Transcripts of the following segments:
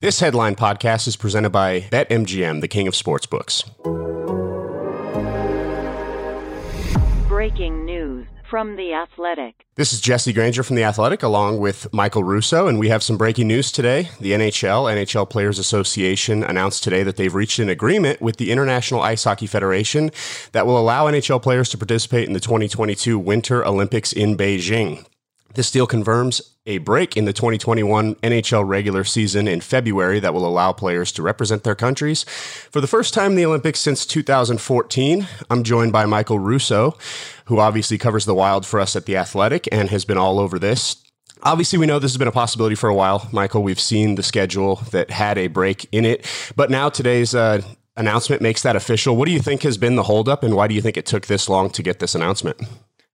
This headline podcast is presented by BetMGM, the king of sportsbooks. Breaking news from The Athletic. This is Jesse Granger from The Athletic, along with Michael Russo, and we have some breaking news today. The NHL, NHL Players Association, announced today that they've reached an agreement with the International Ice Hockey Federation that will allow NHL players to participate in the 2022 Winter Olympics in Beijing. This deal confirms a break in the 2021 NHL regular season in February that will allow players to represent their countries for the first time in the Olympics since 2014. I'm joined by Michael Russo, who obviously covers the Wild for us at The Athletic and has been all over this. Obviously, we know this has been a possibility for a while, Michael. We've seen the schedule that had a break in it, but now today's uh, announcement makes that official. What do you think has been the holdup, and why do you think it took this long to get this announcement?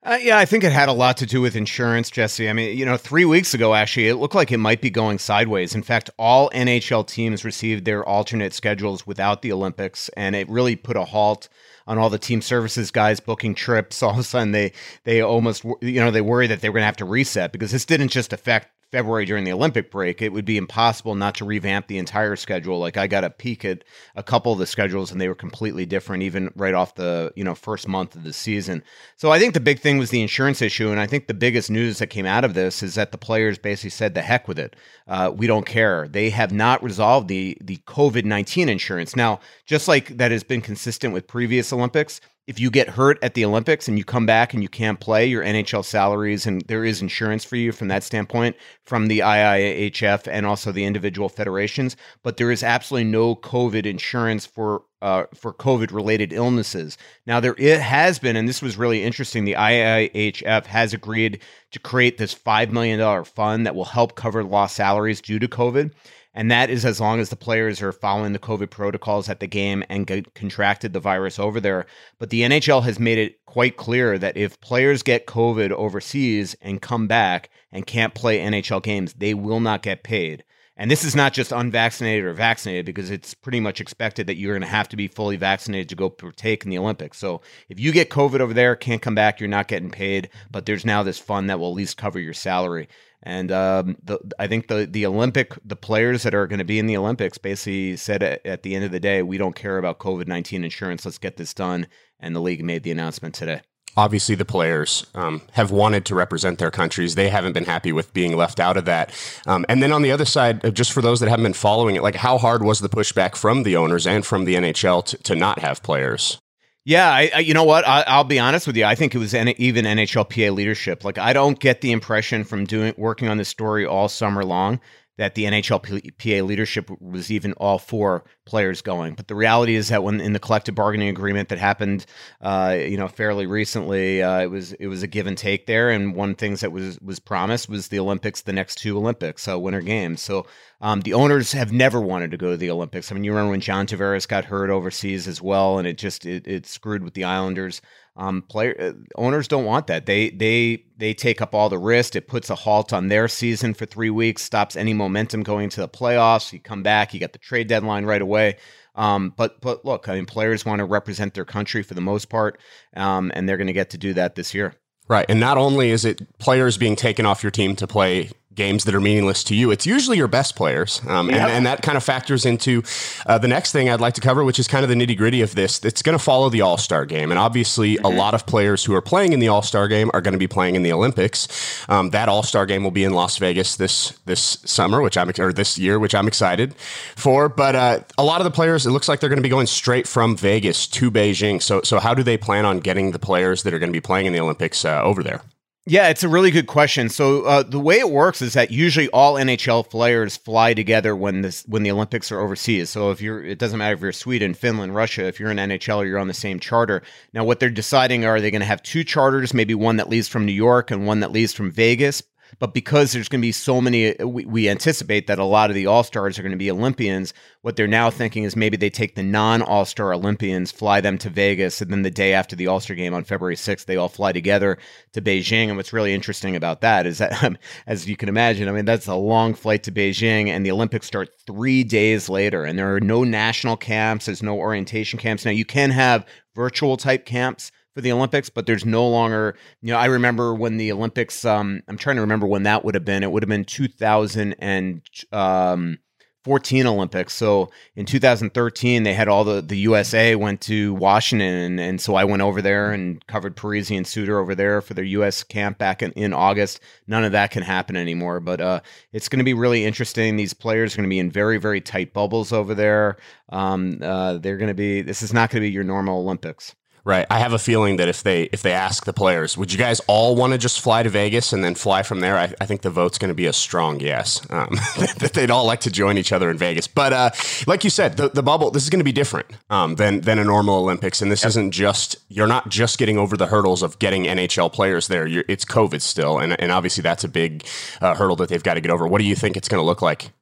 Uh, yeah, I think it had a lot to do with insurance, Jesse. I mean, you know, three weeks ago, actually, it looked like it might be going sideways. In fact, all NHL teams received their alternate schedules without the Olympics, and it really put a halt on all the team services guys booking trips. All of a sudden, they they almost you know they worry that they were going to have to reset because this didn't just affect February during the Olympic break, it would be impossible not to revamp the entire schedule. Like I got a peek at a couple of the schedules and they were completely different even right off the, you know, first month of the season. So I think the big thing was the insurance issue and I think the biggest news that came out of this is that the players basically said the heck with it. Uh, we don't care. They have not resolved the the COVID-19 insurance. Now, just like that has been consistent with previous Olympics, if you get hurt at the Olympics and you come back and you can't play, your NHL salaries and there is insurance for you from that standpoint from the IIHF and also the individual federations. But there is absolutely no COVID insurance for uh, for COVID related illnesses. Now there it has been, and this was really interesting. The IIHF has agreed to create this five million dollar fund that will help cover lost salaries due to COVID. And that is as long as the players are following the COVID protocols at the game and get contracted the virus over there. But the NHL has made it quite clear that if players get COVID overseas and come back and can't play NHL games, they will not get paid. And this is not just unvaccinated or vaccinated because it's pretty much expected that you're going to have to be fully vaccinated to go partake in the Olympics. So if you get COVID over there, can't come back, you're not getting paid. But there's now this fund that will at least cover your salary. And um, the, I think the the Olympic the players that are going to be in the Olympics basically said at, at the end of the day, we don't care about COVID nineteen insurance. Let's get this done. And the league made the announcement today obviously the players um, have wanted to represent their countries. They haven't been happy with being left out of that. Um, and then on the other side, uh, just for those that haven't been following it, like how hard was the pushback from the owners and from the NHL to, to not have players? Yeah, I, I, you know what? I, will be honest with you. I think it was N- even NHLPA leadership. Like, I don't get the impression from doing working on this story all summer long that the NHLPA leadership was even all for players going. But the reality is that when in the collective bargaining agreement that happened, uh, you know, fairly recently, uh, it was it was a give and take there. And one things that was was promised was the Olympics, the next two Olympics, so Winter Games. So um, the owners have never wanted to go to the Olympics. I mean, you remember when John Tavares got hurt overseas as well, and it just it, it screwed with the Islanders. Um, player uh, owners don't want that. They they they take up all the risk. It puts a halt on their season for three weeks, stops any momentum going to the playoffs. You come back, you got the trade deadline right away. Um, but but look, I mean, players want to represent their country for the most part, um, and they're going to get to do that this year. Right, and not only is it players being taken off your team to play games that are meaningless to you. It's usually your best players. Um, yep. and, and, that kind of factors into uh, the next thing I'd like to cover, which is kind of the nitty gritty of this. It's going to follow the All Star game. And obviously, mm-hmm. a lot of players who are playing in the All Star game are going to be playing in the Olympics. Um, that All Star game will be in Las Vegas this this summer, which I'm or this year, which I'm excited for. But uh, a lot of the players, it looks like they're going to be going straight from Vegas to Beijing. So, so how do they plan on getting the players that are going to be playing in the Olympics uh, over there? Yeah, it's a really good question. So uh, the way it works is that usually all NHL players fly together when this when the Olympics are overseas. So if you're, it doesn't matter if you're Sweden, Finland, Russia. If you're an NHL, you're on the same charter. Now, what they're deciding are they going to have two charters, maybe one that leaves from New York and one that leaves from Vegas. But because there's going to be so many, we, we anticipate that a lot of the All Stars are going to be Olympians. What they're now thinking is maybe they take the non All Star Olympians, fly them to Vegas, and then the day after the All Star game on February 6th, they all fly together to Beijing. And what's really interesting about that is that, um, as you can imagine, I mean, that's a long flight to Beijing, and the Olympics start three days later, and there are no national camps, there's no orientation camps. Now, you can have virtual type camps for the Olympics, but there's no longer, you know, I remember when the Olympics, um, I'm trying to remember when that would have been. It would have been 2004 14 Olympics. So in 2013, they had all the the USA went to Washington, and, and so I went over there and covered Parise and Suter over there for their U.S. camp back in, in August. None of that can happen anymore, but uh, it's going to be really interesting. These players are going to be in very very tight bubbles over there. Um, uh, they're going to be. This is not going to be your normal Olympics. Right. I have a feeling that if they if they ask the players, would you guys all want to just fly to Vegas and then fly from there? I, I think the vote's going to be a strong yes. Um, that they'd all like to join each other in Vegas. But uh, like you said, the, the bubble this is going to be different um, than than a normal Olympics, and this yep. isn't just you're not just getting over the hurdles of getting NHL players there. You're, it's COVID still, and and obviously that's a big uh, hurdle that they've got to get over. What do you think it's going to look like?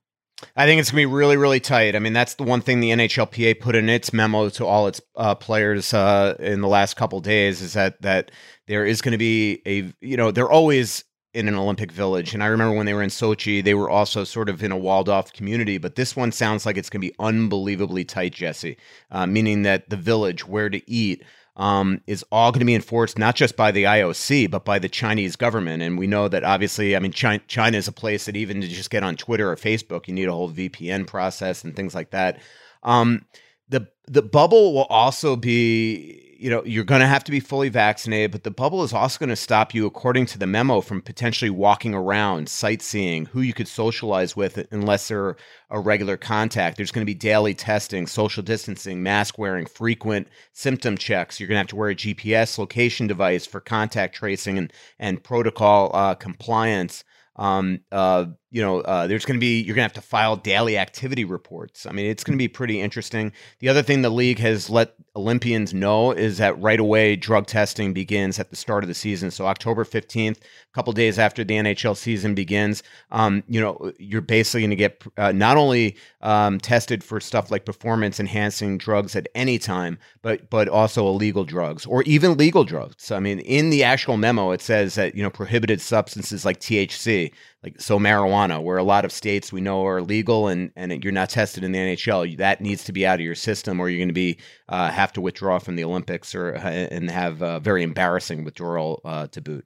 I think it's going to be really, really tight. I mean, that's the one thing the NHLPA put in its memo to all its uh, players uh, in the last couple days is that that there is going to be a you know they're always in an Olympic village, and I remember when they were in Sochi, they were also sort of in a walled off community. But this one sounds like it's going to be unbelievably tight, Jesse, uh, meaning that the village, where to eat um, is all going to be enforced not just by the IOC but by the Chinese government. And we know that obviously, I mean, China, China is a place that even to just get on Twitter or Facebook, you need a whole VPN process and things like that. Um, the the bubble will also be you know, you're going to have to be fully vaccinated, but the bubble is also going to stop you, according to the memo, from potentially walking around, sightseeing, who you could socialize with unless they're a regular contact. There's going to be daily testing, social distancing, mask wearing, frequent symptom checks. You're going to have to wear a GPS location device for contact tracing and, and protocol uh, compliance. Um, uh, you know, uh, there's going to be, you're going to have to file daily activity reports. I mean, it's going to be pretty interesting. The other thing the league has let Olympians know is that right away drug testing begins at the start of the season. So October 15th, a couple days after the NHL season begins, um, you know, you're basically going to get uh, not only um, tested for stuff like performance enhancing drugs at any time, but but also illegal drugs or even legal drugs. I mean, in the actual memo, it says that you know prohibited substances like THC like so marijuana where a lot of states we know are legal and and you're not tested in the NHL that needs to be out of your system or you're going to be uh, have to withdraw from the Olympics or uh, and have a very embarrassing withdrawal uh, to boot.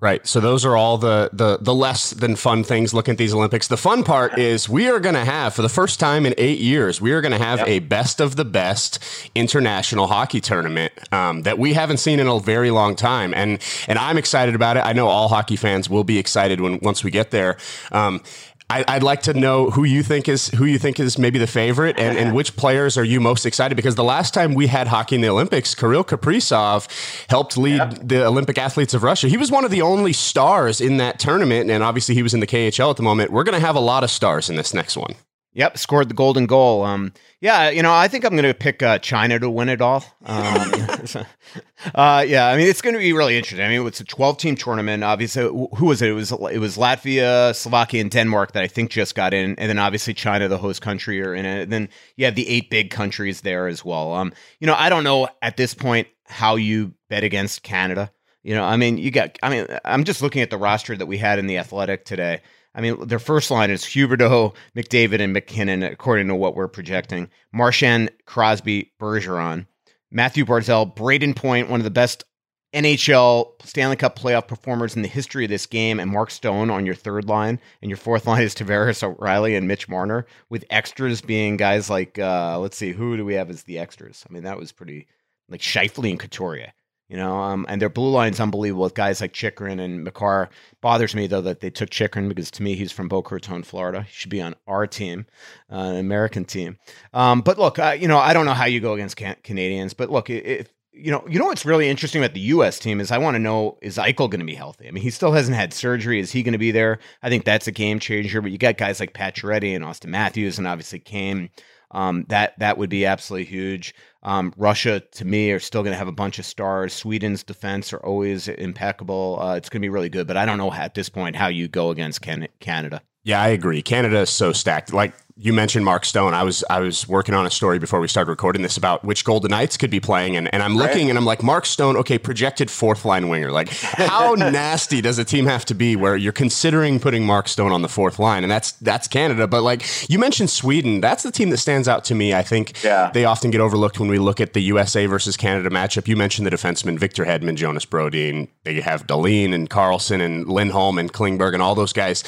Right. So those are all the, the the less than fun things looking at these Olympics. The fun part is we are going to have for the first time in eight years, we are going to have yep. a best of the best international hockey tournament um, that we haven't seen in a very long time, and and I'm excited about it. I know all hockey fans will be excited when once we get there. Um, I, would like to know who you think is who you think is maybe the favorite, and, and which players are you most excited? Because the last time we had hockey in the Olympics, Kirill Kaprizov helped lead yep. the Olympic athletes of Russia. He was one of the only stars in that tournament, and obviously he was in the KHL at the moment. We're going to have a lot of stars in this next one. Yep, scored the golden goal. Um, yeah, you know, I think I'm going to pick uh, China to win it all. Um, uh, yeah, I mean, it's going to be really interesting. I mean, it's a 12 team tournament. Obviously, who was it? It was it was Latvia, Slovakia, and Denmark that I think just got in, and then obviously China, the host country, are in it. And then you have the eight big countries there as well. Um, you know, I don't know at this point how you bet against Canada. You know, I mean, you got. I mean, I'm just looking at the roster that we had in the Athletic today. I mean, their first line is Huberdeau, McDavid, and MacKinnon, according to what we're projecting. Marchand, Crosby, Bergeron, Mathew Barzal, Brayden Point, one of the best NHL Stanley Cup playoff performers in the history of this game, and Mark Stone on your third line, and your fourth line is Tavares O'Reilly and Mitch Marner, with extras being guys like, uh, let's see, who do we have as the extras? I mean, that was pretty like Scheifele and Couturier. You know, um, and their blue line's unbelievable with guys like Chychrun and Makar. Bothers me though that they took Chychrun because to me he's from Boca Raton, Florida. He should be on our team, uh, an American team. Um, but look, uh, you know, I don't know how you go against can- Canadians, but look, if you know, you know what's really interesting about the U.S. team is I want to know is Eichel going to be healthy? I mean, he still hasn't had surgery. Is he going to be there? I think that's a game changer. But you got guys like Pacioretty and Auston Matthews, and obviously Kane. Um, that that would be absolutely huge. Um, Russia, to me, are still going to have a bunch of stars. Sweden's defense are always impeccable. Uh, it's going to be really good, but I don't know at this point how you go against Can- Canada. Yeah, I agree. Canada is so stacked. Like you mentioned Mark Stone. I was I was working on a story before we started recording this about which Golden Knights could be playing, and, and I'm looking right. and I'm like, Mark Stone, okay, projected fourth line winger. Like, how nasty does a team have to be where you're considering putting Mark Stone on the fourth line? And that's that's Canada. But like you mentioned Sweden, that's the team that stands out to me. I think yeah. they often get overlooked when we look at the USA versus Canada matchup. You mentioned the defensemen Victor Hedman, Jonas Brodin. They have Dahlin and Karlsson and Lindholm and Klingberg and all those guys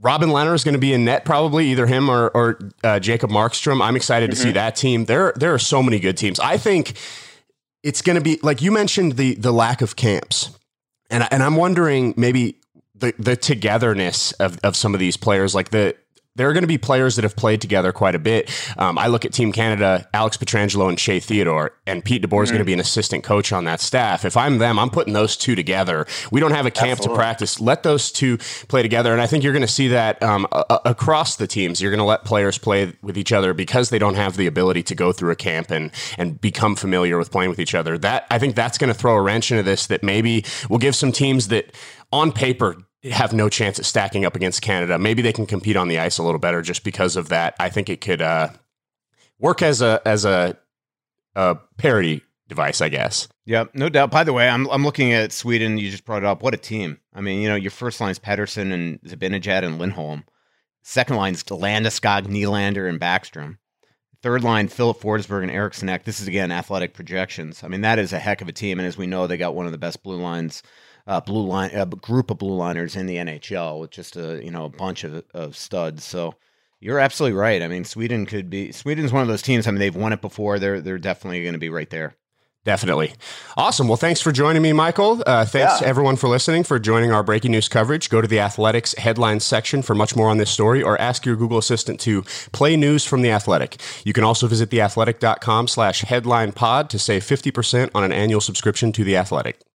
Robin Lehner is going to be in net, probably either him or, or uh, Jacob Markstrom. I'm excited mm-hmm. to see that team. There, there are so many good teams. I think it's going to be like you mentioned the the lack of camps, and and I'm wondering maybe the the togetherness of of some of these players, like the there are going to be players that have played together quite a bit. Um, I look at Team Canada, Alex Pietrangelo and Shea Theodore, and Pete DeBoer is mm-hmm. going to be an assistant coach on that staff. If I'm them, I'm putting those two together. We don't have a camp Absolutely. to practice. Let those two play together, and I think you're going to see that um, a- across the teams. You're going to let players play with each other because they don't have the ability to go through a camp and and become familiar with playing with each other. That I think that's going to throw a wrench into this. That maybe will give some teams that on paper have no chance at stacking up against Canada. Maybe they can compete on the ice a little better just because of that. I think it could uh, work as a as a, a parity device, I guess. Yeah, no doubt. By the way, I'm I'm looking at Sweden. You just brought it up. What a team! I mean, you know, your first line is Pettersson and Zibanejad and Lindholm. Second line is Landeskog, Nylander, and Backstrom. Third line, Filip Forsberg and Eriksson Ek. This is again athletic projections. I mean, that is a heck of a team. And as we know, they got one of the best blue lines uh, blue line a group of blue liners in the NHL with just a you know a bunch of, of studs. So you're absolutely right. I mean, Sweden could be Sweden's one of those teams. I mean, they've won it before. They're they're definitely going to be right there. Definitely. Awesome. Well, thanks for joining me, Michael. Uh, thanks yeah. everyone for listening, for joining our breaking news coverage. Go to the athletics headlines section for much more on this story or ask your Google Assistant to play news from the athletic. You can also visit theathletic.com slash headline pod to save 50% on an annual subscription to the athletic.